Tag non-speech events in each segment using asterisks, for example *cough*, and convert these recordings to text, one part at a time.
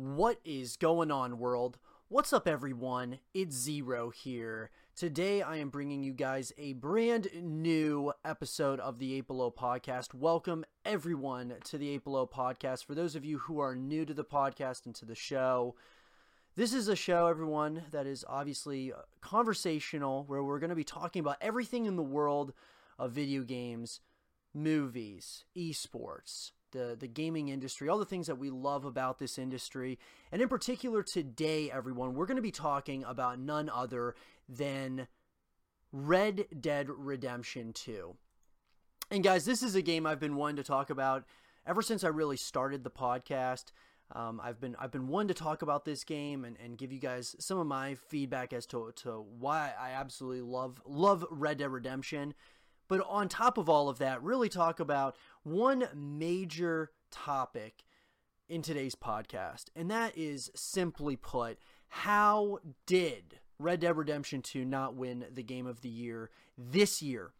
What is going on, world? What's up, everyone? It's Zero here. Today, I am bringing you guys a brand new episode of the Below podcast. Welcome, everyone, to the Below podcast. For those of you who are new to the podcast and to the show, this is a show, everyone, that is obviously uh, conversational, where we're going to be talking about everything in the world of video games, movies, esports, the the gaming industry, all the things that we love about this industry. And in particular today, everyone, we're going to be talking about none other than Red Dead Redemption 2. And guys, this is a game I've been wanting to talk about ever since I really started the podcast. Um, I've been I've been one to talk about this game and, and give you guys some of my feedback as to, to why I absolutely love love Red Dead Redemption. But on top of all of that, really talk about one major topic in today's podcast, and that is simply put, how did Red Dead Redemption 2 not win the game of the year this year?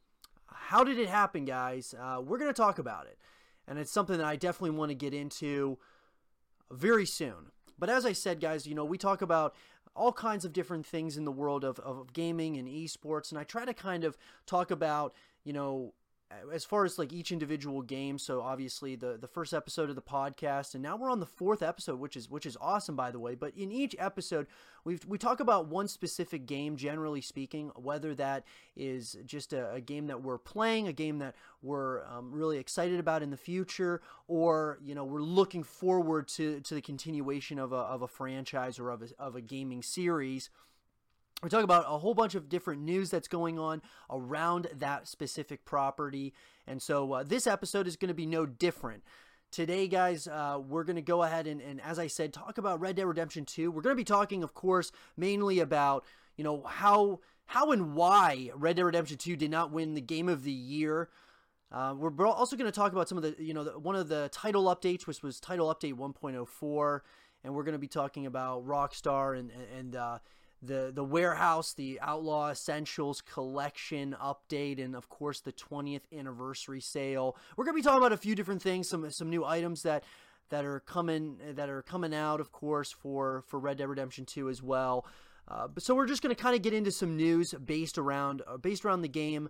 How did it happen, guys? Uh, we're going to talk about it, and it's something that I definitely want to get into very soon. But as I said, guys, you know, we talk about all kinds of different things in the world of, of gaming and esports, and I try to kind of talk about, you know, as far as like each individual game so obviously the the first episode of the podcast and now we're on the fourth episode which is which is awesome by the way but in each episode we we talk about one specific game generally speaking whether that is just a, a game that we're playing a game that we're um, really excited about in the future or you know we're looking forward to to the continuation of a, of a franchise or of a, of a gaming series we talk about a whole bunch of different news that's going on around that specific property. And so uh, this episode is going to be no different. Today, guys, uh, we're going to go ahead and, and, as I said, talk about Red Dead Redemption 2. We're going to be talking, of course, mainly about, you know, how how and why Red Dead Redemption 2 did not win the game of the year. Uh, we're also going to talk about some of the, you know, the, one of the title updates, which was title update 1.04, and we're going to be talking about Rockstar and and uh, the the warehouse, the Outlaw Essentials collection update, and of course the 20th anniversary sale. We're gonna be talking about a few different things, some some new items that that are coming that are coming out, of course, for for Red Dead Redemption 2 as well. Uh, so we're just gonna kind of get into some news based around uh, based around the game.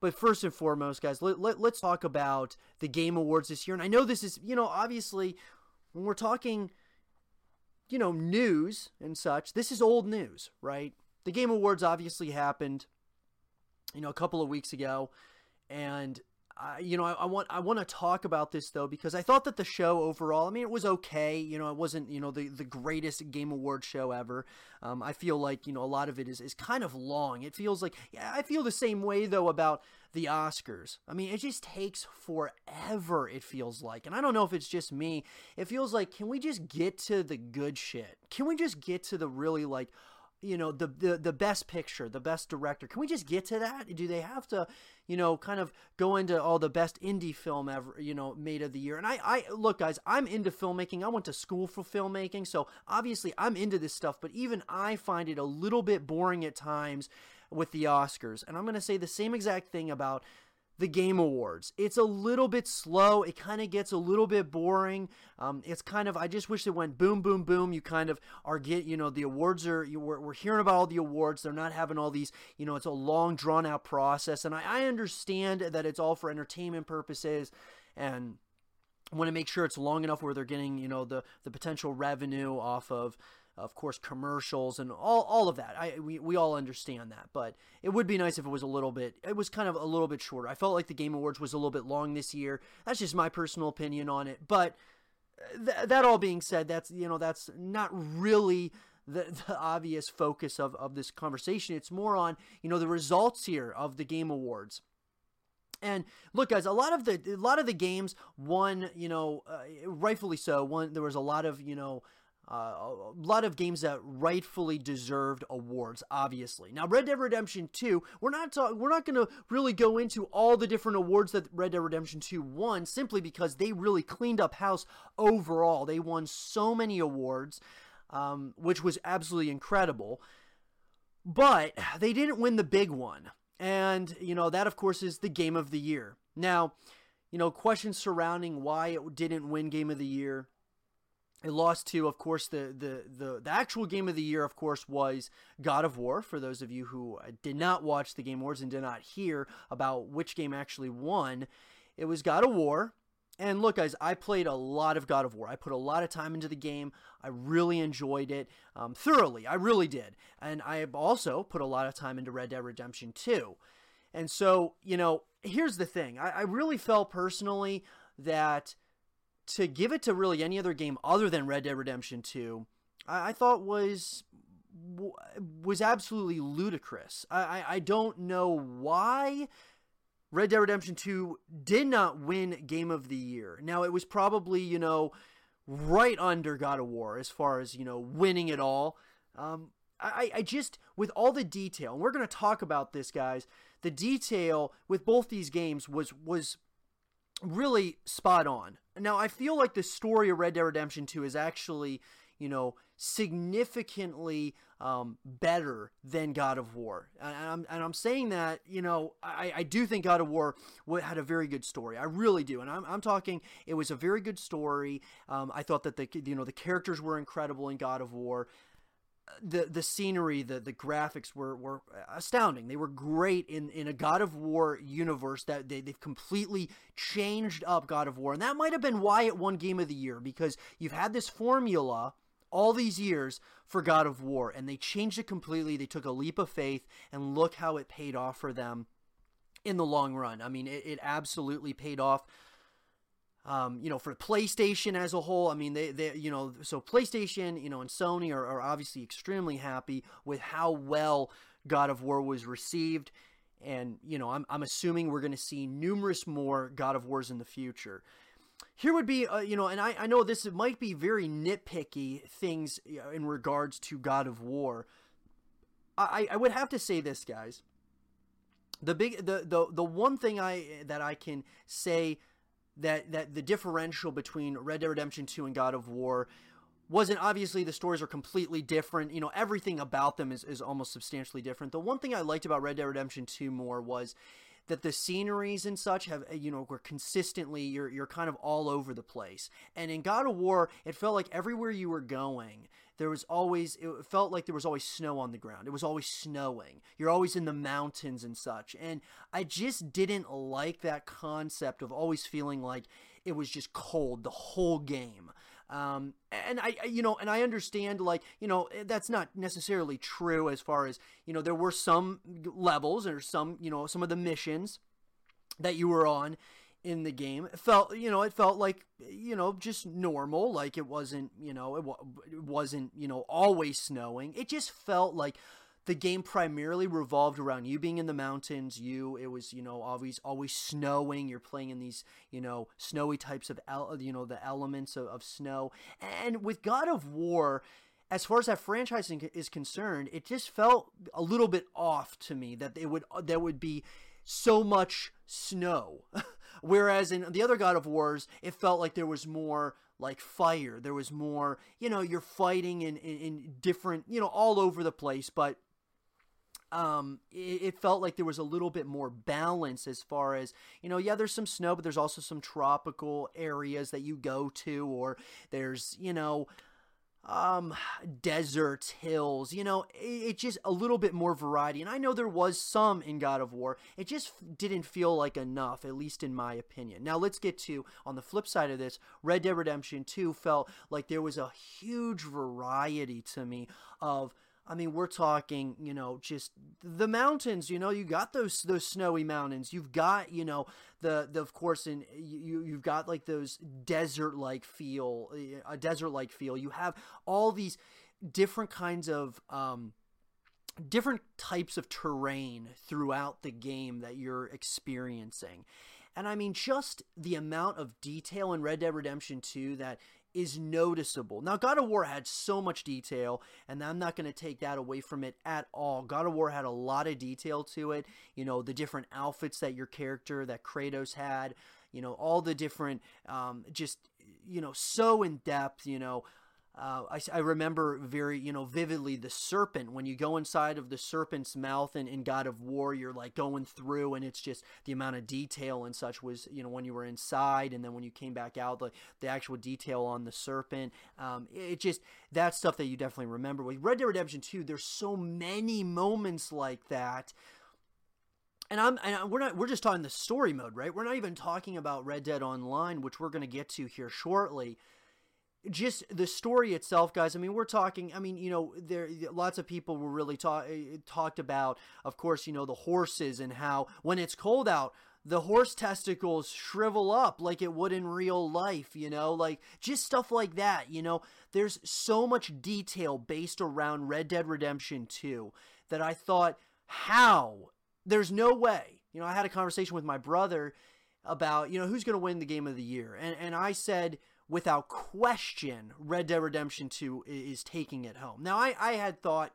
But first and foremost, guys, let, let, let's talk about the Game Awards this year. And I know this is, you know, obviously, when we're talking you know, news and such, this is old news, right? The Game Awards obviously happened, you know, a couple of weeks ago, and I, you know, I, I, want I want to talk about this though because I thought that the show overall, I mean, it was okay. You know, it wasn't you know the the greatest Game Award show ever. Um, I feel like you know a lot of it is is kind of long. It feels like yeah, I feel the same way though about the Oscars. I mean, it just takes forever. It feels like, and I don't know if it's just me. It feels like can we just get to the good shit? Can we just get to the really like you know the, the the best picture the best director. Can we just get to that? Do they have to you know kind of go into all the best indie film ever you know made of the year? And i i look guys i'm into filmmaking. I went to school for filmmaking so obviously i'm into this stuff but even i find it a little bit boring at times with the oscars. And i'm going to say the same exact thing about the Game Awards. It's a little bit slow. It kind of gets a little bit boring. Um, it's kind of I just wish it went boom, boom, boom. You kind of are get you know the awards are you we're, we're hearing about all the awards. They're not having all these you know it's a long drawn out process. And I, I understand that it's all for entertainment purposes and want to make sure it's long enough where they're getting you know the the potential revenue off of of course commercials and all, all of that. I we, we all understand that but it would be nice if it was a little bit it was kind of a little bit shorter. I felt like the Game Awards was a little bit long this year. That's just my personal opinion on it but uh, th- that all being said that's you know that's not really the, *laughs* the obvious focus of, of this conversation. It's more on you know the results here of the Game Awards and look, guys, a lot of the a lot of the games won, you know, uh, rightfully so. One there was a lot of you know uh, a lot of games that rightfully deserved awards, obviously. Now, Red Dead Redemption 2, we're not talk- we're not going to really go into all the different awards that Red Dead Redemption 2 won, simply because they really cleaned up house overall. They won so many awards, um, which was absolutely incredible. But they didn't win the big one, and you know that, of course, is the Game of the Year. Now, you know questions surrounding why it didn't win Game of the Year It lost to, of course, the, the, the, the actual game of the year, of course, was God of War. For those of you who uh, did not watch the Game Awards and did not hear about which game actually won, it was God of War. And look, guys, I played a lot of God of War. I put a lot of time into the game. I really enjoyed it um, thoroughly. I really did. And I also put a lot of time into Red Dead Redemption 2. And so, you know, here's the thing I, I really felt personally that to give it to really any other game other than Red Dead Redemption 2, I, I thought was was absolutely ludicrous. I, I, I don't know why Red Dead Redemption 2 did not win Game of the Year. Now, it was probably, you know, right under God of War as far as, you know, winning it all. Um, I, I just, with all the detail, and we're going to talk about this, guys, the detail with both these games was was really spot on. Now, I feel like the story of Red Dead Redemption 2 is actually, you know, significantly um, better than God of War. And I'm, and I'm saying that, you know, I, I do think God of War had a very good story. I really do. And I'm, I'm talking, it was a very good story. Um, I thought that the, you know, the characters were incredible in God of War the the scenery, the the graphics were were astounding. They were great in in a God of War universe that they they've completely changed up God of War, and that might have been why it won Game of the Year because you've had this formula all these years for God of War, and they changed it completely. They took a leap of faith, and look how it paid off for them in the long run. I mean, it, it absolutely paid off um, you know, for PlayStation as a whole, I mean, they, they, you know, so PlayStation, you know, and Sony are, are obviously extremely happy with how well God of War was received. And, you know, I'm, I'm assuming we're going to see numerous more God of Wars in the future. Here would be, uh, you know, and I, I know this might be very nitpicky things in regards to God of War. I, I would have to say this, guys. The big, the, the, the one thing I, that I can say that that the differential between Red Dead Redemption 2 and God of War wasn't obviously the stories are completely different. You know, everything about them is, is almost substantially different. The one thing I liked about Red Dead Redemption 2 more was that the sceneries and such have eh, you know were consistently you're you're kind of all over the place. And in God of War, it felt like everywhere you were going, there was always it felt like there was always snow on the ground. It was always snowing. You're always in the mountains and such. And I just didn't like that concept of always feeling like it was just cold the whole game. Um, and I, you know, and I understand, like, you know, that's not necessarily true as far as, you know, there were some levels or some, you know, some of the missions that you were on in the game. It felt, you know, it felt like, you know, just normal. Like it wasn't, you know, it, it wasn't, you know, always snowing. It just felt like the game primarily revolved around you being in the mountains you it was you know always always snowing you're playing in these you know snowy types of you know the elements of, of snow. And with god of war as far as that franchising is concerned it just felt a little bit off to me that it would there would be so much snow. *laughs* Whereas in the other god of wars it felt like there was more like fire. There was more you know you're fighting in, in, in different you know all over the place but um, it, it, felt like there was a little bit more balance as far as you know yeah there's some snow but there's also some tropical areas that you go to or there's you know um deserts hills you know it, it, just a little bit more variety. And i know there was some in god of war. It just didn't feel like enough at least in my opinion. Now let's get to on the flip side of this red dead redemption 2 felt like there was a huge variety to me of I mean, we're talking, you know, just the mountains. You know, you got those those snowy mountains. You've got, you know, the the of course, and you you've got like those desert like feel, a desert like feel. You have all these different kinds of um, different types of terrain throughout the game that you're experiencing. And I mean, just the amount of detail in Red Dead Redemption 2 that is noticeable. Now, God of War had so much detail, and I'm not going to take that away from it at all. God of War had a lot of detail to it. You know, the different outfits that your character, that Kratos had, you know, all the different, um, just, you know, so in depth, you know. Uh, I, I, remember very, you know, vividly the serpent. When you go inside of the serpent's mouth and in God of War, you're like going through, and it's just the amount of detail and such was, you know, when you were inside, and then when you came back out, the, the actual detail on the serpent. Um, it just, that stuff that you definitely remember. With Red Dead Redemption 2, there's so many moments like that and I'm and we're not we're just talking the story mode, right? We're not even talking about Red Dead Online, which we're going to get to here shortly just the story itself, guys. I mean, we're talking. I mean, you know, there lots of people were really talk, eh, talked about, of course, you know, the horses and how when it's cold out, the horse testicles shrivel up like it would in real life. You know, like just stuff like that. You know, there's so much detail based around Red Dead Redemption 2 that I thought, how? There's no way. You know, I had a conversation with my brother about, you know, who's going to win the game of the year, and and I said without question, Red Dead Redemption 2 is taking it home. Now, I, I had thought,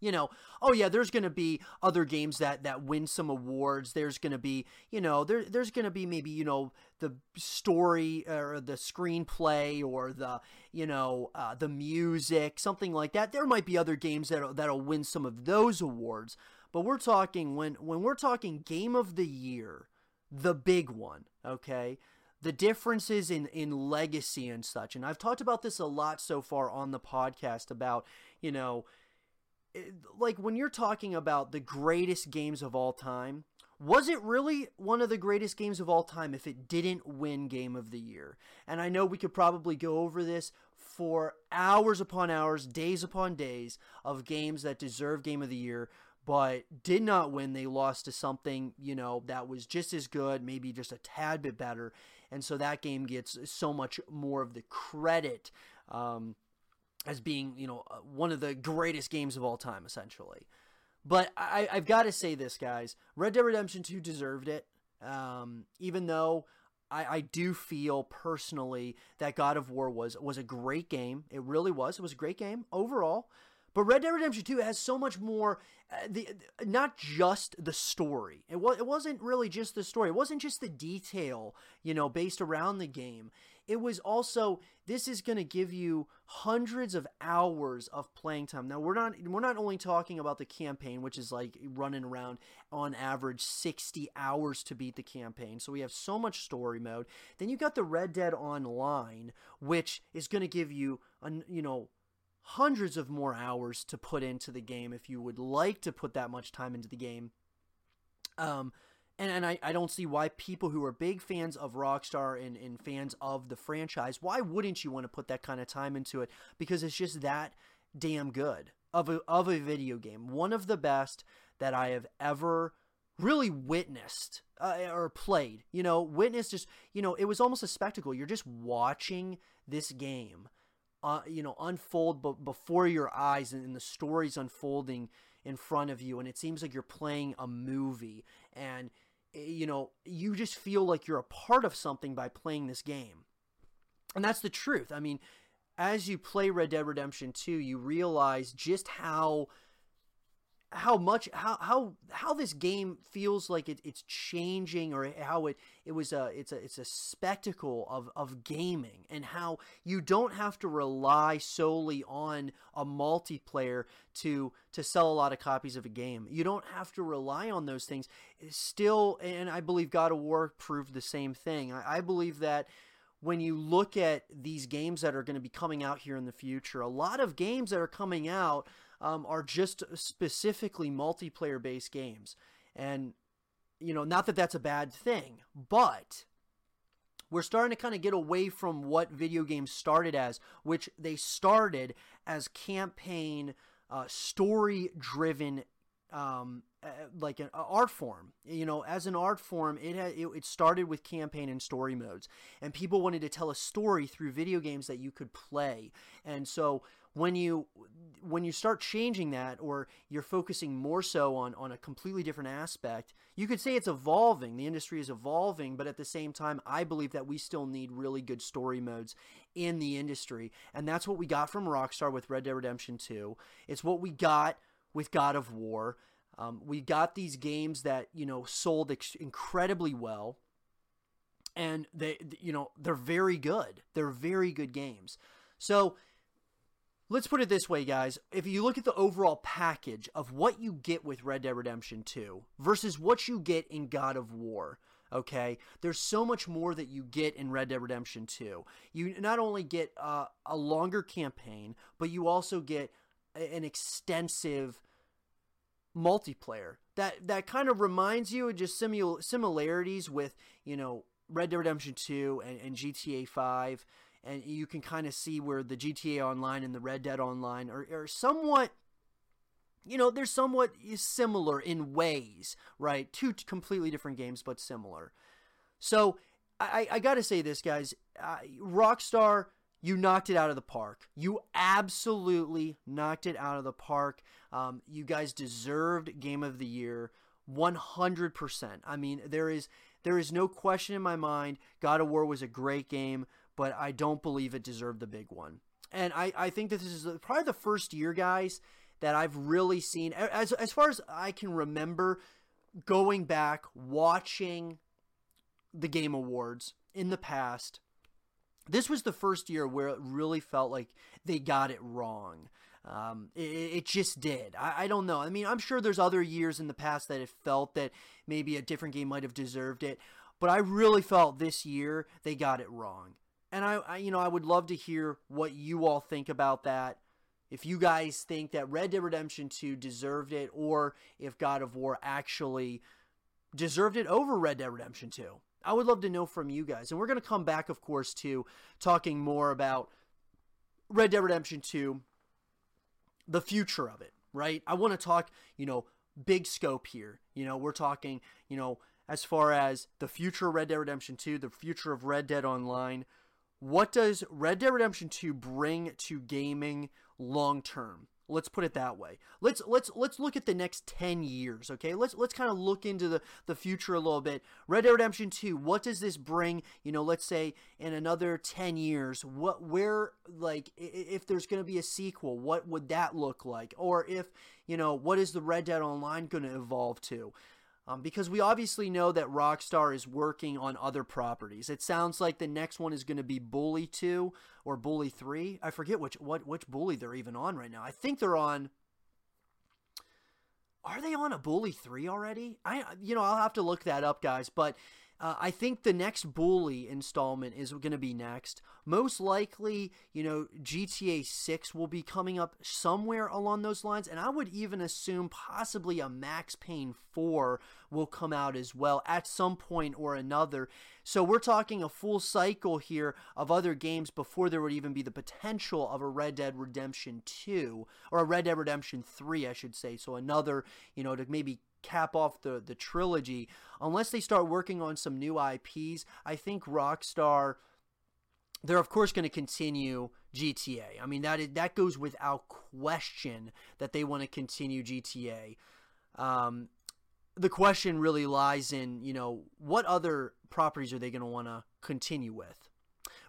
you know, oh yeah, there's going to be other games that that win some awards. There's going to be, you know, there there's going to be maybe, you know, the story or the screenplay or the, you know, uh, the music, something like that. There might be other games that that'll win some of those awards. But we're talking when when we're talking game of the year, the big one, okay? The differences in in legacy and such. And i've talked about this a lot so far on the podcast about you know eh, like when you're talking about the greatest games of all time was it really one of the greatest games of all time if it didn't win game of the year? And i know we could probably go over this for hours upon hours days upon days of games that deserve game of the year but did not win. They lost to something you know that was just as good maybe just a tad bit better and so that game gets so much more of the credit um, as being you know uh, one of the greatest games of all time, essentially. But I, have got to say this, guys. Red Dead Redemption 2 deserved it. Um, even though I, I, do feel personally that God of War was was a great game. It really was. It was a great game overall. But Red Dead Redemption 2 has so much more uh, the not just the story. It was it wasn't really just the story. It wasn't just the detail, you know, based around the game. It was also this is going to give you hundreds of hours of playing time. Now, we're not we're not only talking about the campaign, which is like running around on average 60 hours to beat the campaign. So we have so much story mode. Then you got the Red Dead Online, which is going to give you you know hundreds of more hours to put into the game if you would like to put that much time into the game. Um, and, and I, I don't see why people who are big fans of Rockstar and, and fans of the franchise, why wouldn't you want to put that kind of time into it? Because it's just that damn good of a, of a video game. One of the best that I have ever really witnessed uh, or played. You know, witnessed just, you know, it was almost a spectacle. You're just watching this game uh, you know unfold b- before your eyes and, and the stories unfolding in front of you and it seems like you're playing a movie and eh, you know you just feel like you're a part of something by playing this game. And that's the truth. I mean as you play red dead redemption 2 you realize just how how much how how how this game feels like it, it's changing or how it it was a it's a it's a spectacle of of gaming and how you don't have to rely solely on a multiplayer to to sell a lot of copies of a game. You don't have to rely on those things. Still and i believe god of war proved the same thing. I, I believe that when you look at these games that are going to be coming out here in the future a lot of games that are coming out um, are just specifically multiplayer based games. And, you know, not that that's a bad thing, but we're starting to kind of get away from what video games started as, which they started as campaign, uh, story driven um, uh, like an art form. You know, as an art form, it, had, it, it started with campaign and story modes, and people wanted to tell a story through video games that you could play. And so when you when you start changing that or you're focusing more so on on a completely different aspect you could say it's evolving. The industry is evolving but at the same time i believe that we still need really good story modes in the industry. And that's what we got from rockstar with red dead redemption 2 it's what we got with god of war. Um, we got these games that you know sold ex- incredibly well. And they you know they're very good. They're very good games. So let's put it this way, guys. If you look at the overall package of what you get with Red Dead Redemption 2 versus what you get in God of War, okay, there's so much more that you get in Red Dead Redemption 2. You not only get uh, a longer campaign, but you also get an extensive multiplayer that that kind of reminds you of just simul- similarities with you know Red Dead Redemption 2 and, and GTA 5 and you can kind of see where the GTA Online and the Red Dead Online are, are somewhat you know they're somewhat similar in ways right two completely different games but similar so I, I gotta say this guys uh, Rockstar you knocked it out of the park. You absolutely knocked it out of the park. Um, you guys deserved Game of the Year 100%. I mean, there is there is no question in my mind. God of War was a great game, but I don't believe it deserved the big one. And I, I think that this is probably the first year, guys, that I've really seen, as, as far as I can remember, going back, watching the Game Awards in the past this was the first year where it really felt like they got it wrong. Um, it, it, just did. I, I, don't know. I mean, I'm sure there's other years in the past that it felt that maybe a different game might have deserved it, but I really felt this year they got it wrong. And I, I, you know, I would love to hear what you all think about that. If you guys think that Red Dead Redemption 2 deserved it, or if God of War actually deserved it over Red Dead Redemption 2. I would love to know from you guys. And we're going to come back, of course, to talking more about Red Dead Redemption 2, the future of it, right? I want to talk, you know, big scope here. You know, we're talking, you know, as far as the future of Red Dead Redemption 2, the future of Red Dead Online. What does Red Dead Redemption 2 bring to gaming long term? Let's put it that way. Let's let's let's look at the next 10 years, okay? Let's let's kind of look into the the future a little bit. Red Dead Redemption 2, what does this bring, you know, let's say in another 10 years? What where like if there's going to be a sequel, what would that look like? Or if, you know, what is the Red Dead Online going to evolve to? Um, because we obviously know that Rockstar is working on other properties. It sounds like the next one is going to be Bully 2 or Bully 3. I forget which what which Bully they're even on right now. I think they're on Are they on a Bully 3 already? I you know, I'll have to look that up, guys, but uh, I think the next Bully installment is going to be next. Most likely, you know, GTA 6 will be coming up somewhere along those lines, and I would even assume possibly a Max Payne 4 will come out as well at some point or another. So we're talking a full cycle here of other games before there would even be the potential of a Red Dead Redemption 2 or a Red Dead Redemption 3, I should say. So another, you know, to maybe cap off the the trilogy unless they start working on some new IPs. I think Rockstar they're of course going to continue GTA. I mean that is, that goes without question that they want to continue GTA. Um, the question really lies in you know what other properties are they going to want to continue with.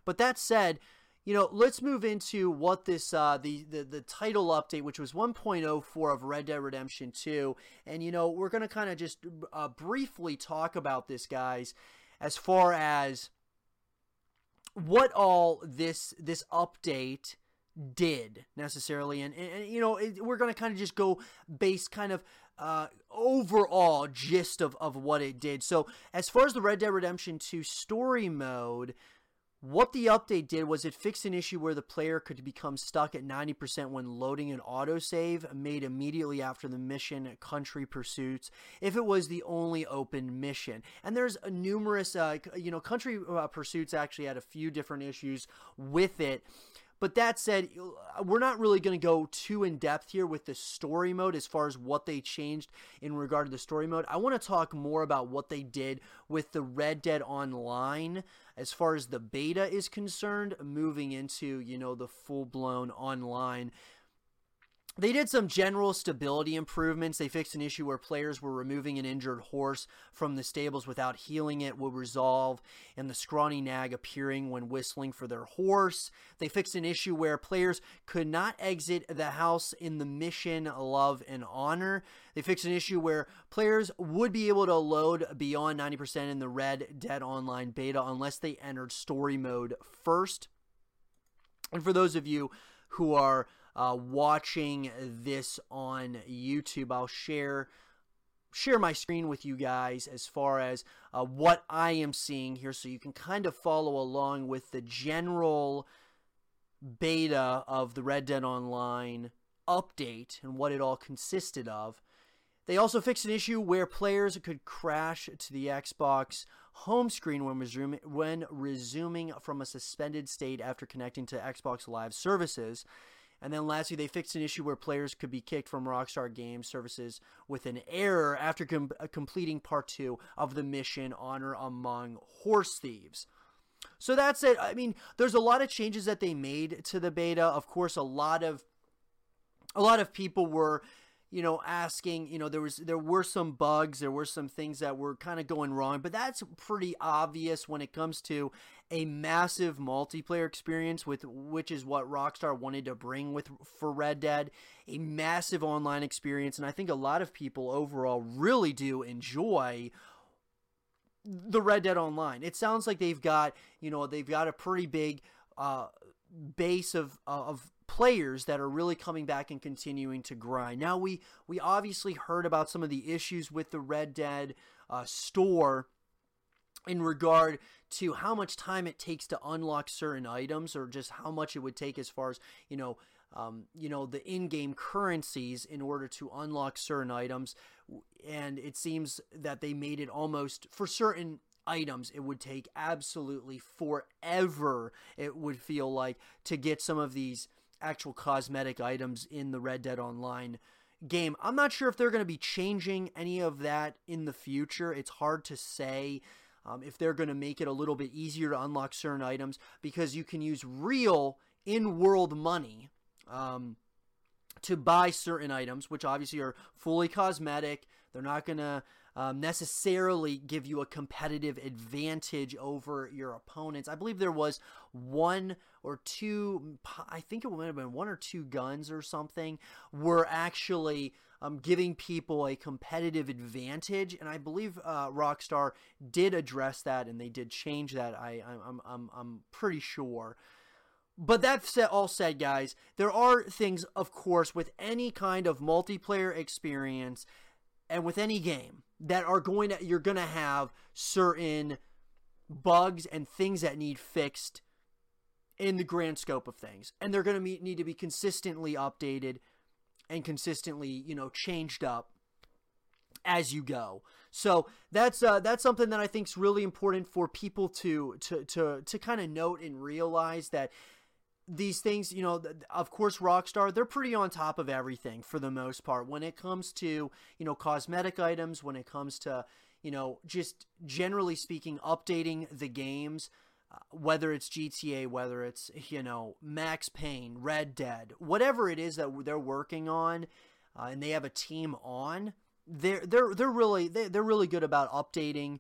But that said, you know, let's move into what this uh, the, the the title update, which was 1.04 of Red Dead Redemption 2, and you know we're gonna kind of just uh, briefly talk about this, guys, as far as what all this this update did necessarily, and, and, and you know it, we're gonna kind of just go base kind of uh, overall gist of, of what it did. So as far as the Red Dead Redemption 2 story mode, what the update did was it fixed an issue where the player could become stuck at 90% when loading an autosave made immediately after the mission Country Pursuits if it was the only open mission. And there's numerous, uh, you know, Country uh, Pursuits actually had a few different issues with it. But that said, uh, we're not really going to go too in depth here with the story mode as far as what they changed in regard to the story mode. I want to talk more about what they did with the Red Dead Online as far as the beta is concerned, moving into, you know, the full blown online they did some general stability improvements. They fixed an issue where players were removing an injured horse from the stables without healing it would resolve, and the scrawny nag appearing when whistling for their horse. They fixed an issue where players could not exit the house in the mission Love and Honor. They fixed an issue where players would be able to load beyond 90% in the Red Dead Online beta unless they entered story mode first. And for those of you who are uh, watching this on YouTube, I'll share share my screen with you guys as far as uh, what I am seeing here so you can kind of follow along with the general beta of the Red Dead Online update and what it all consisted of. They also fixed an issue where players could crash to the Xbox home screen when when resuming from a suspended state after connecting to Xbox Live services. And then lastly, they fixed an issue where players could be kicked from Rockstar Games services with an error after com- uh, completing part two of the mission Honor Among Horse Thieves. So that's it. I mean, there's a lot of changes that they made to the beta. Of course, a lot of a lot of people were you know asking you know there was there were some bugs there were some things that were kind of going wrong but that's pretty obvious when it comes to a massive multiplayer experience with which is what Rockstar wanted to bring with for Red Dead a massive online experience and I think a lot of people overall really do enjoy the Red Dead Online. It sounds like they've got, you know, they've got a pretty big uh, base of of players that are really coming back and continuing to grind. Now we we obviously heard about some of the issues with the Red Dead uh, store in regard to how much time it takes to unlock certain items or just how much it would take as far as you know um, you know the in-game currencies in order to unlock certain items and it seems that they made it almost for certain items it would take absolutely forever it would feel like to get some of these actual cosmetic items in the Red Dead Online game. I'm not sure if they're going to be changing any of that in the future. It's hard to say um, if they're going to make it a little bit easier to unlock certain items because you can use real in world money um, to buy certain items, which obviously are fully cosmetic. They're not going to um, necessarily give you a competitive advantage over your opponents. I believe there was one or two, I think it might have been one or two guns or something, were actually um, giving people a competitive advantage. And I believe uh, Rockstar did address that and they did change that. I, I'm, I'm, I'm pretty sure. But that said, all said, guys, there are things, of course, with any kind of multiplayer experience and with any game that are going to you're going to have certain bugs and things that need fixed in the grand scope of things. And they're going to need to be consistently updated and consistently you know changed up as you go. So that's uh, that's something that i think is really important for people to to to to kind of note and realize that these things, you know, of course, Rockstar, they're pretty on top of everything for the most part. When it comes to, you know, cosmetic items, when it comes to, you know, just generally speaking, updating the games, uh, whether it's GTA, whether it's, you know, Max Payne, Red Dead, whatever it is that they're working on, uh, and they have a team on, they're, they're, they're really, they're really good about updating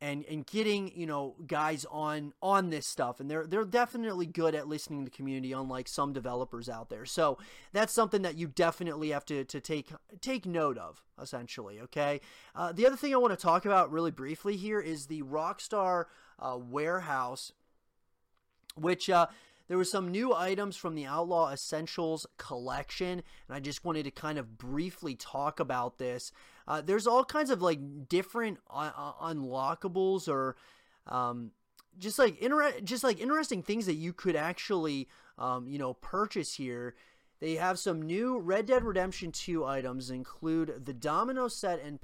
and and getting you know guys on on this stuff. And they're they're definitely good at listening to the community unlike some developers out there. So that's something that you definitely have to to take take note of essentially okay? Uh, the other thing i want to talk about really briefly here is the rockstar uh, warehouse which uh, there were some new items from the Outlaw Essentials collection, and I just wanted to kind of briefly talk about this. Uh, there's all kinds of like different unlockables or um, just like inter- just like interesting things that you could actually um, you know purchase here. They have some new Red Dead Redemption 2 items include the Domino set and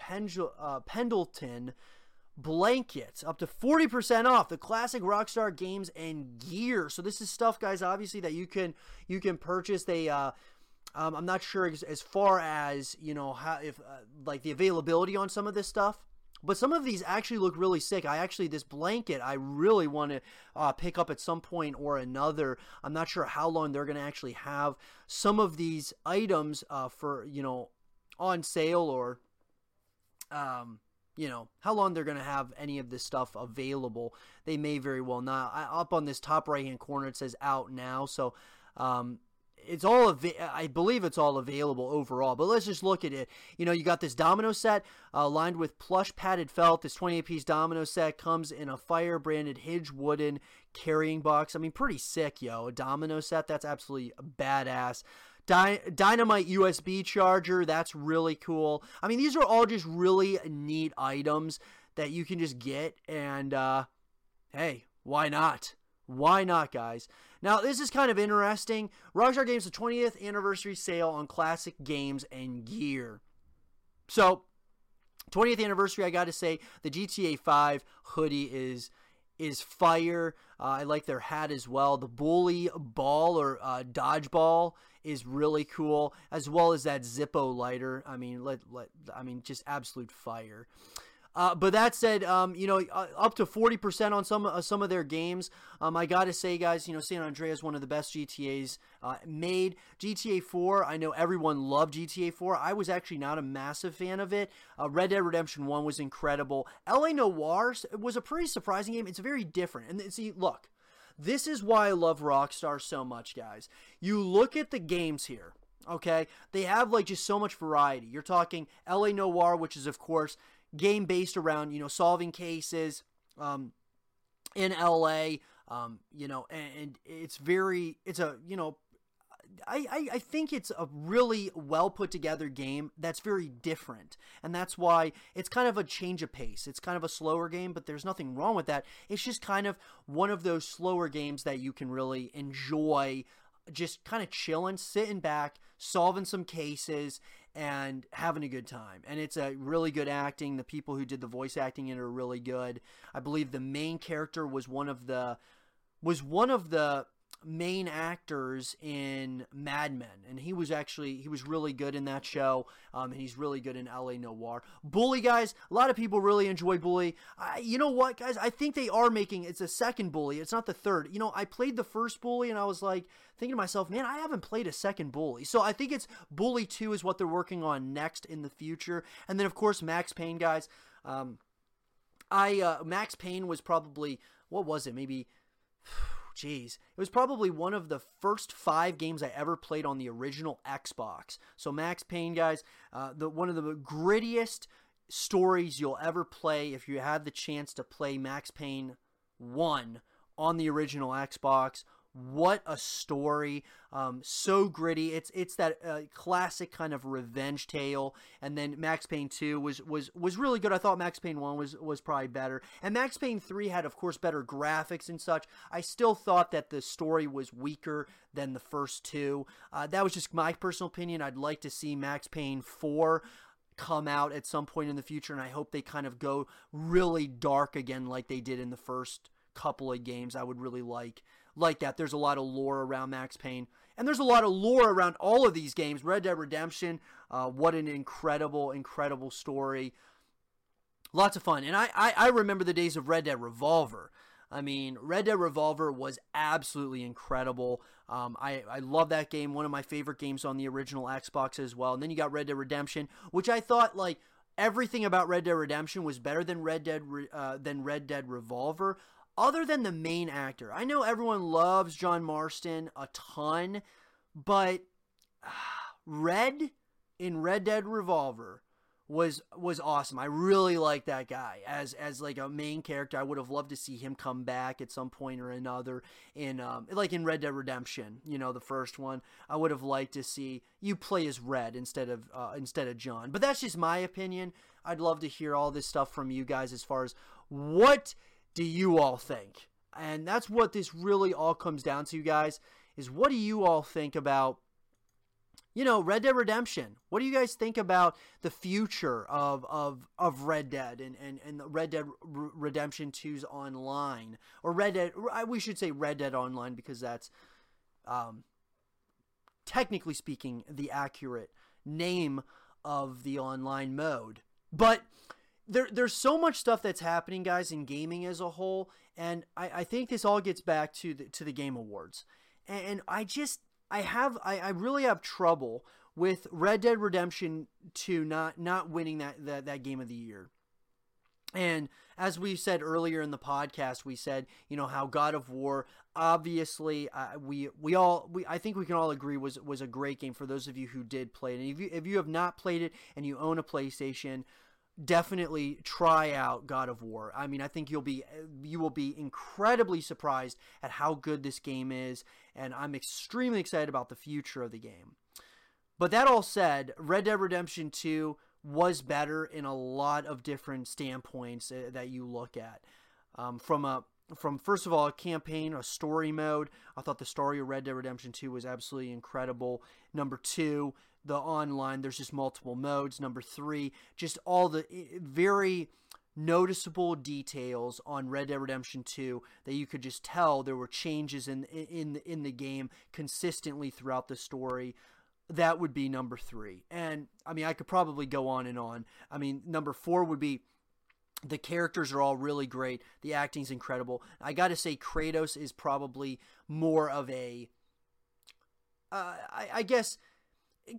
uh, Pendleton blankets up to 40% off the classic rockstar games and gear so this is stuff guys obviously that you can you can purchase they uh um, i'm not sure as, as, far as you know how if uh, like the availability on some of this stuff but some of these actually look really sick. I actually this blanket I really want to uh, pick up at some point or another. I'm not sure how long they're going to actually have some of these items uh, for you know on sale or um, you know how long they're going to have any of this stuff available they may very well not I, up on this top right hand corner it says out now so um, it's all av- I believe it's all available overall. But let's just look at it. You know, you got this domino set uh, lined with plush padded felt. This 28 piece domino set comes in a fire branded Hinge wooden carrying box. I mean, pretty sick, yo. A domino set that's absolutely badass. Dy- dynamite USB charger, that's really cool. I mean, these are all just really neat items that you can just get, and uh, hey, why not? Why not, guys? Now, this is kind of interesting. Rockstar Games, the 20th anniversary sale on classic games and gear. So, 20th anniversary, I got to say, the GTA 5 hoodie is is fire. Uh, I like their hat as well. The bully ball or uh, dodgeball is really cool, as well as that Zippo lighter. I mean, let, let I mean, just absolute fire. Uh, but that said, um, you know, uh, up to 40% on some uh, some of their games. Um, I got to say, guys, you know, San Andreas one of the best GTAs uh, made. GTA 4, I know everyone loved GTA 4. I was actually not a massive fan of it. Uh, Red Dead Redemption 1 was incredible. LA Noire was a pretty surprising game. It's very different. And see, look, this is why I love Rockstar so much, guys. You look at the games here. Okay, they have like just so much variety. You're talking LA Noire, which is of course game based around you know solving cases um, in LA. Um, you know, and, and, it's very it's a you know. I, I, I think it's a really well put together game that's very different. And that's why it's kind of a change of pace. It's kind of a slower game, but there's nothing wrong with that. It's just kind of one of those slower games that you can really enjoy just kind of chilling, sitting back, solving some cases, and having a good time. And it's a really good acting. The people who did the voice acting in it are really good. I believe the main character was one of the was one of the main actors in Mad Men, and he was actually he was really good in that show. Um, and he's really good in L.A. Noire. Bully guys, a lot of people really enjoy Bully. I, you know what, guys? I think they are making it's a second Bully. It's not the third. You know, I played the first Bully, and I was like thinking to myself, man, I haven't played a second Bully. So I think it's Bully Two is what they're working on next in the future, and then of course Max Payne, guys. Um, I uh, Max Payne was probably what was it? Maybe Jeez. It was probably one of the first five games I ever played on the original Xbox. So Max Payne, guys, uh, the one of the grittiest stories you'll ever play if you had the chance to play Max Payne 1 on the original Xbox what a story! Um, so gritty. It's it's that uh, classic kind of revenge tale. And then Max Payne Two was was was really good. I thought Max Payne One was was probably better. And Max Payne Three had, of course, better graphics and such. I still thought that the story was weaker than the first two. Uh, that was just my personal opinion. I'd like to see Max Payne Four come out at some point in the future, and I hope they kind of go really dark again, like they did in the first couple of games. I would really like like that. There's a lot of lore around Max Payne. And there's a lot of lore around all of these games. Red Dead Redemption, uh, what an incredible, incredible story. Lots of fun. And I, I, I remember the days of Red Dead Revolver. I mean, Red Dead Revolver was absolutely incredible. Um, I, I love that game. One of my favorite games on the original Xbox as well. And then you got Red Dead Redemption, which I thought, like, everything about Red Dead Redemption was better than Red Dead uh, than Red Dead Revolver other than the main actor, I know everyone loves John Marston a ton, but *sighs* Red in Red Dead Revolver was was awesome. I really like that guy as as like a main character. I would have loved to see him come back at some point or another in um like in Red Dead Redemption, you know, the first one. I would have liked to see you play as Red instead of uh, instead of John. But that's just my opinion. I'd love to hear all this stuff from you guys as far as what do you all think? And that's what this really all comes down to, guys, is what do you all think about you know, Red Dead Redemption. What do you guys think about the future of of, of Red Dead and, and, and Red Dead Redemption 2's online? Or Red Dead, we should say Red Dead Online because that's, um, technically speaking, the accurate name of the online mode. But there, there's so much stuff that's happening, guys, in gaming as a whole, and I, I think this all gets back to the to the Game Awards, and, I just I have I, I really have trouble with Red Dead Redemption 2 not not winning that, that that game of the year. And as we said earlier in the podcast, we said, you know, how God of War obviously uh, we we all we I think we can all agree was was a great game for those of you who did play it. And if you if you have not played it and you own a PlayStation, definitely try out God of War. I mean, I think you'll be you will be incredibly surprised at how good this game is, and I'm extremely excited about the future of the game. But that all said, Red Dead Redemption 2 was better in a lot of different standpoints uh, that you look at. Um, from a from first of all a campaign, a story mode, I thought the story of Red Dead Redemption 2 was absolutely incredible. Number two, the online, there's just multiple modes. Number three, just all the very noticeable details on Red Dead Redemption 2 that you could just tell there were changes in in in the game consistently throughout the story that would be number three. And I mean, I could probably go on and on. I mean, number four would be the characters are all really great. The acting's incredible. I got to say, Kratos is probably more of a, uh, I, I guess,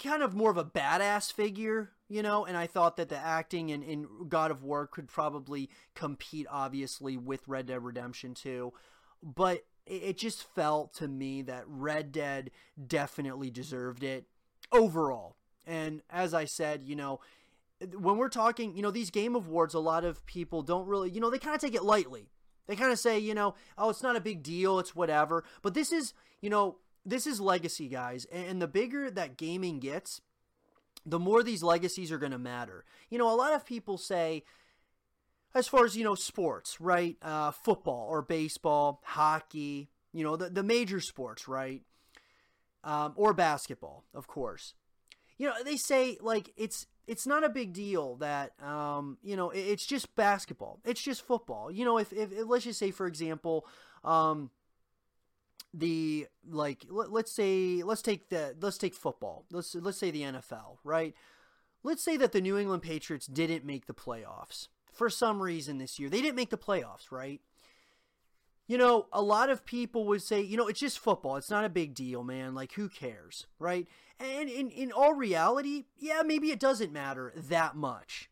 kind of more of a badass figure, you know. And I thought that the acting in, in God of War could probably compete, obviously, with Red Dead Redemption 2. But it just felt to me that Red Dead definitely deserved it overall. And as I said, you know, when we're talking, you know, these game awards, a lot of people don't really, you know, they kind of take it lightly. They kind of say, you know, oh, it's not a big deal, it's whatever. But this is, you know, this is legacy, guys. And the bigger that gaming gets, the more these legacies are going to matter. You know, a lot of people say, as far as, you know, sports, right? Uh, football or baseball, hockey, you know, the, the major sports, right? um, or basketball, of course. You know, they say like it's it's not a big deal that um, you know it's just basketball, it's just football. You know, if, if, if let's just say for example, um, the like let, let's say let's take the let's take football. Let's let's say the NFL, right? Let's say that the New England Patriots didn't make the playoffs for some reason this year. They didn't make the playoffs, right? you know, a lot of people would say, you know, it's just football. It's not a big deal, man. Like, who cares, right? And in, in all reality, yeah, maybe it doesn't matter that much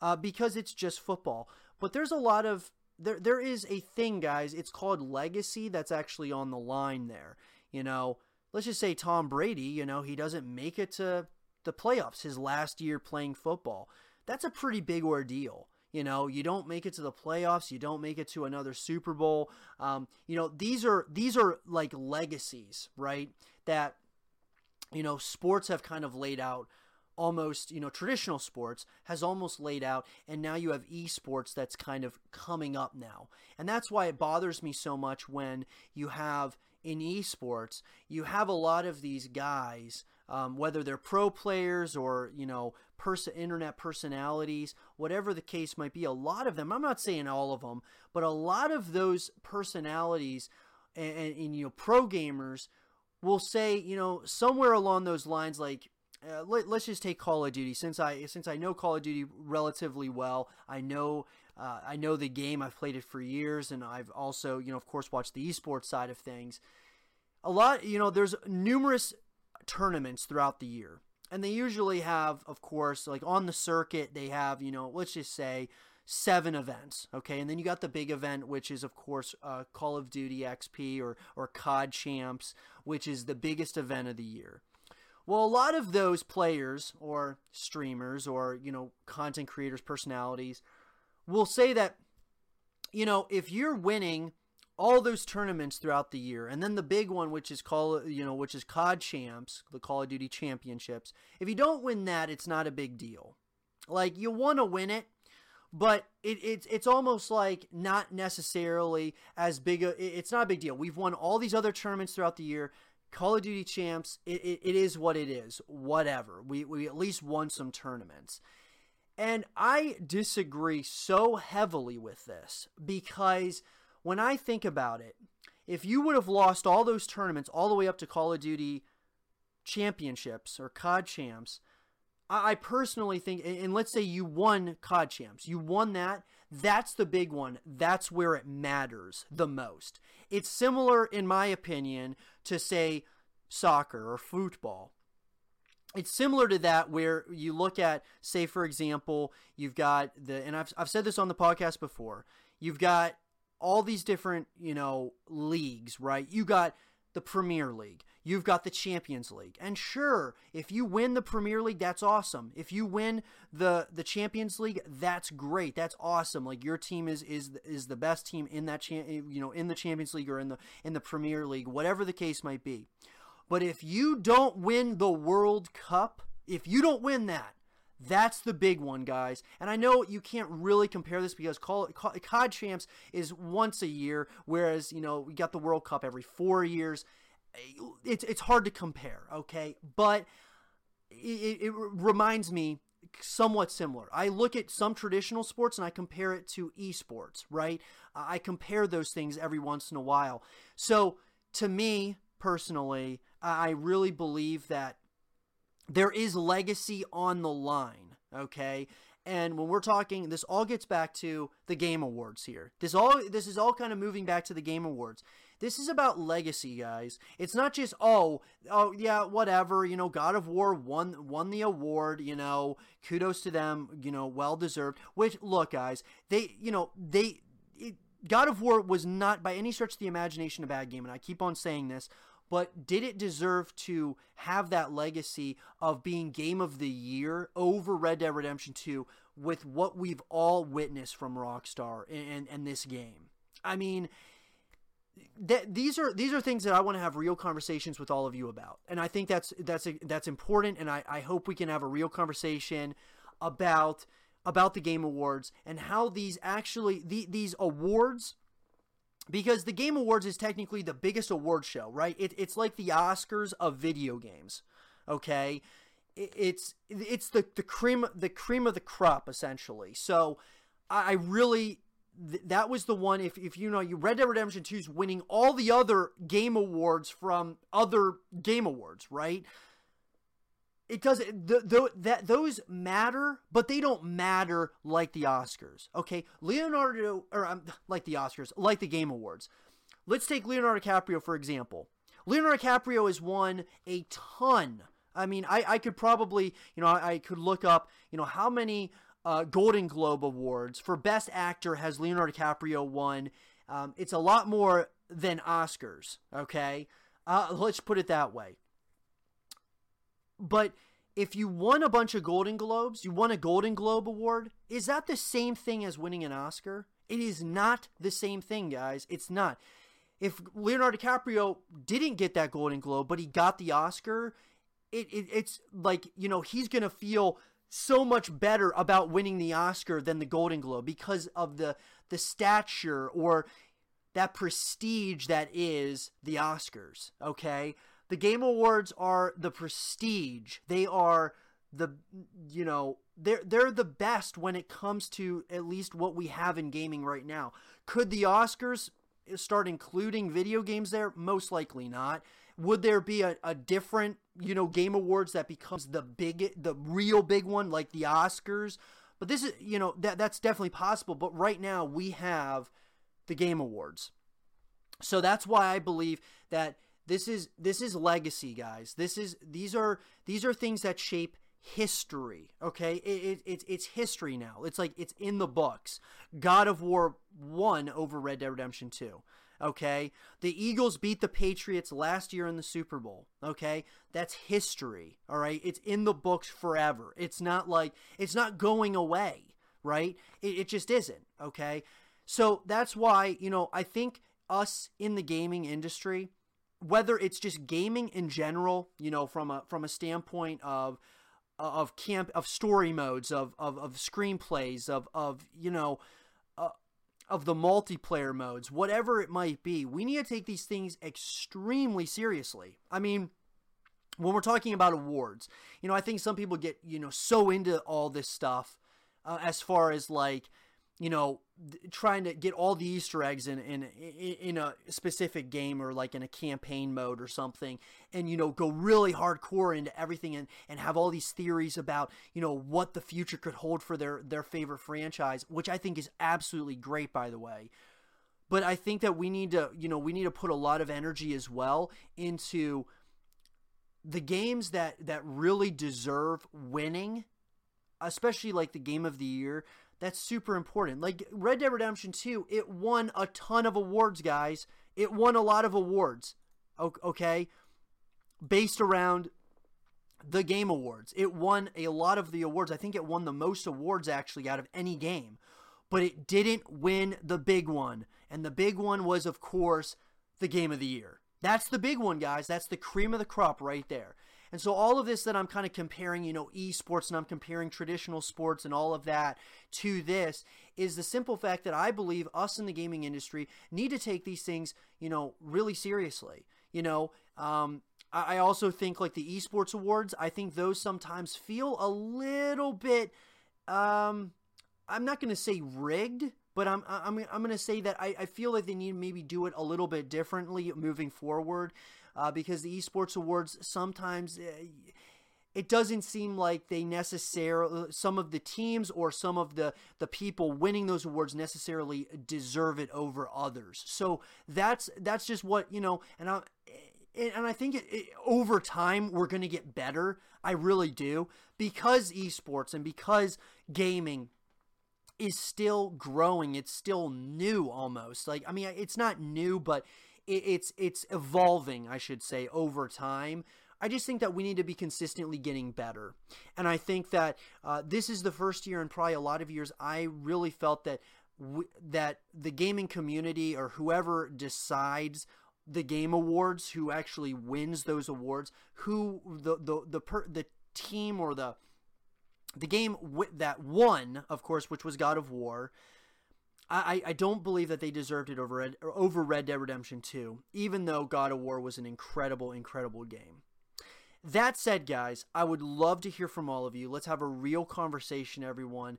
uh, because it's just football. But there's a lot of, there, there is a thing, guys, it's called legacy that's actually on the line there. You know, let's just say Tom Brady, you know, he doesn't make it to the playoffs his last year playing football. That's a pretty big ordeal. You know, you don't make it to the playoffs, you don't make it to another Super Bowl. Um, you know, these are these are like legacies, right? That you know, sports have kind of laid out almost, you know, traditional sports has almost laid out, and now you have esports that's kind of coming up now. And that's why it bothers me so much when you have in esports, you have a lot of these guys, um, whether they're pro players or, you know, person, internet personalities, whatever the case might be, a lot of them, I'm not saying all of them, but a lot of those personalities and, and, and you know, pro gamers will say, you know, somewhere along those lines, like, uh, let, us just take Call of Duty. Since I since I know Call of Duty relatively well, I know uh, I know the game. I've played it for years, and I've also, you know, of course, watched the esports side of things. A lot, you know, there's numerous tournaments throughout the year and they usually have, of course, like on the circuit, they have, you know, let's just say seven events. Okay. And then you got the big event, which is, of course, uh, Call of Duty XP or, or COD Champs, which is the biggest event of the year. Well, a lot of those players or streamers or, you know, content creators, personalities will say that, you know, if you're winning all those tournaments throughout the year, and then the big one, which is call you know, which is COD Champs, the Call of Duty Championships. If you don't win that, it's not a big deal. Like you want to win it, but it, it's it's almost like not necessarily as big a. It's not a big deal. We've won all these other tournaments throughout the year. Call of Duty Champs, it, it, it is what it is. Whatever. We we at least won some tournaments. And I disagree so heavily with this because when I think about it, if you would have lost all those tournaments all the way up to Call of Duty championships or COD champs, I personally think, and let's say you won COD champs, you won that, that's the big one. That's where it matters the most. It's similar, in my opinion, to say soccer or football. it's similar to that where you look at say for example you've got the and I've, I've said this on the podcast before you've got all these different you know leagues right you got the premier league you've got the champions league. And sure if you win the premier league that's awesome. If you win the the champions league that's great. That's awesome. Like your team is is is the best team in that cha- you know in the champions league or in the in the premier league whatever the case might be. But if you don't win the World Cup, if you don't win that, that's the big one, guys. And I know you can't really compare this because COD Champs is once a year, whereas, you know, we got the World Cup every four years. It's, it's hard to compare, okay? But it, it reminds me somewhat similar. I look at some traditional sports and I compare it to esports, right? I compare those things every once in a while. So to me, personally, I really believe that there is legacy on the line, okay? And when we're talking, this all gets back to the Game Awards here. This all this is all kind of moving back to the Game Awards. This is about legacy, guys. It's not just oh, oh yeah, whatever, you know, God of War won won the award, you know, kudos to them, you know, well deserved. Which look, guys, they, you know, they it, God of War was not by any stretch of the imagination a bad game, and I keep on saying this but did it deserve to have that legacy of being game of the year over Red Dead Redemption 2 with what we've all witnessed from Rockstar and, and, this game? I mean, th- these are these are things that I want to have real conversations with all of you about, and I think that's that's that's important, and I, I hope we can have a real conversation about about the Game Awards and how these actually the, these awards because the Game Awards is technically the biggest award show, right? It, it's like the Oscars of video games. Okay, it, it's it's the the cream the cream of the crop essentially. So I, I really th- that was the one. If if you know, you Red Dead Redemption Two is winning all the other game awards from other game awards, right? it doesn't the, that those matter but they don't matter like the oscars okay leonardo or um, like the oscars like the game awards let's take leonardo DiCaprio for example leonardo DiCaprio has won a ton i mean i, I could probably you know I, I could look up you know how many uh, golden globe awards for best actor has leonardo DiCaprio won um, it's a lot more than oscars okay uh, let's put it that way but if you won a bunch of Golden Globes, you won a Golden Globe award, is that the same thing as winning an Oscar? It is not the same thing, guys. It's not. If Leonardo DiCaprio didn't get that Golden Globe, but he got the Oscar, it, it it's like, you know, he's to feel so much better about winning the Oscar than the Golden Globe because of the the stature or that prestige that is the Oscars, okay? The Game Awards are the prestige. They are the you know they're they're the best when it comes to at least what we have in gaming right now. Could the Oscars start including video games there? Most likely not. Would there be a, a different you know game awards that becomes the big the real big one like the Oscars? But this is you know that that's definitely possible. But right now we have the Game Awards, so that's why I believe that this is this is legacy, guys. This is these are these are things that shape history. Okay, it, it, it's it's history now. It's like it's in the books. God of War won over Red Dead Redemption Two. Okay, the Eagles beat the Patriots last year in the Super Bowl. Okay, that's history. All right, it's in the books forever. It's not like it's not going away. Right? It, it just isn't. Okay, so that's why you know I think us in the gaming industry whether it's just gaming in general, you know, from a from a standpoint of of camp of story modes, of of, of screenplays, of of you know, of the multiplayer modes, whatever it might be, we need to take these things extremely seriously. I mean, when we're talking about awards, you know, I think some people get you know so into all this stuff uh, as far as like you know, trying to get all the Easter eggs in, in in a specific game or like in a campaign mode or something, and you know, go really hardcore into everything and, and have all these theories about you know what the future could hold for their their favorite franchise, which I think is absolutely great, by the way. But I think that we need to you know we need to put a lot of energy as well into the games that that really deserve winning, especially like the game of the year, that's super important. Like Red Dead Redemption 2, it won a ton of awards, guys. It won a lot of awards. Okay? Based around the game awards. It won a lot of the awards. I think it won the most awards actually out of any game. But it didn't win the big one. And the big one was of course the game of the year. That's the big one, guys. That's the cream of the crop right there. And so all of this that I'm kind of comparing, you know, esports and I'm comparing traditional sports and all of that to this is the simple fact that I believe us in the gaming industry need to take these things, you know, really seriously. You know, um, I also think like the esports awards, I think those sometimes feel a little bit um I'm not going to say rigged, but I'm I'm I'm going to say that I, I feel like they need to maybe do it a little bit differently moving forward, uh, because the esports awards sometimes. Uh, it doesn't seem like they necessarily some of the teams or some of the the people winning those awards necessarily deserve it over others. So that's that's just what you know, and I and I think it, it, over time we're going to get better. I really do because esports and because gaming is still growing. It's still new almost. Like I mean, it's not new, but it, it's it's evolving. I should say over time. I just think that we need to be consistently getting better, and I think that uh, this is the first year in probably a lot of years I really felt that that the gaming community or whoever decides the game awards, who actually wins those awards, who the the the per, the team or the the game w- that won, of course, which was God of War. I, I don't believe that they deserved it over Red, over Red Dead Redemption 2, even though God of War was an incredible, incredible game. That said, guys, I would love to hear from all of you. Let's have a real conversation, everyone.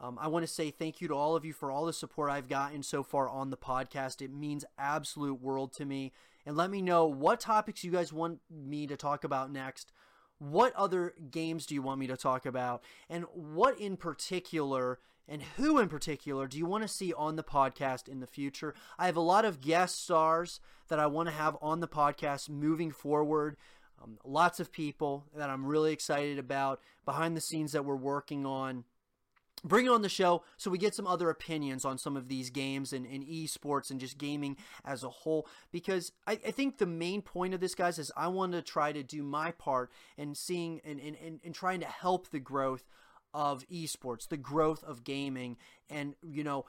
Um, I want to say thank you to all of you for all the support I've gotten so far on the podcast. It means absolute world to me. And let me know what topics you guys want me to talk about next. What other games do you want me to talk about? And what in particular and who in particular do you want to see on the podcast in the future? I have a lot of guest stars that I want to have on the podcast moving forward. Um, lots of people that I'm really excited about behind the scenes that we're working on bring it on the show so we get some other opinions on some of these games and, and esports and just gaming as a whole because I, I, think the main point of this guys is i want to try to do my part in seeing and, and, and, and trying to help the growth of esports the growth of gaming and you know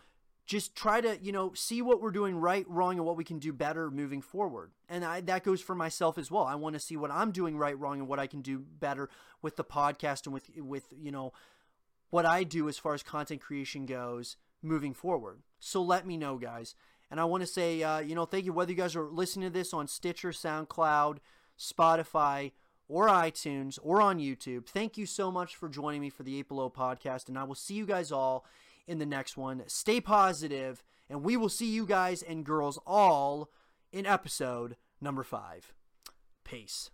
just try to you know see what we're doing right wrong and what we can do better moving forward and I, that goes for myself as well i want to see what i'm doing right wrong and what i can do better with the podcast and with with you know what I do as far as content creation goes moving forward. So let me know, guys. And I want to say, uh, you know, thank you. Whether you guys are listening to this on Stitcher, SoundCloud, Spotify, or iTunes, or on YouTube, thank you so much for joining me for the 8 Below podcast. And I will see you guys all in the next one. Stay positive, and we will see you guys and girls all in episode number five. Peace.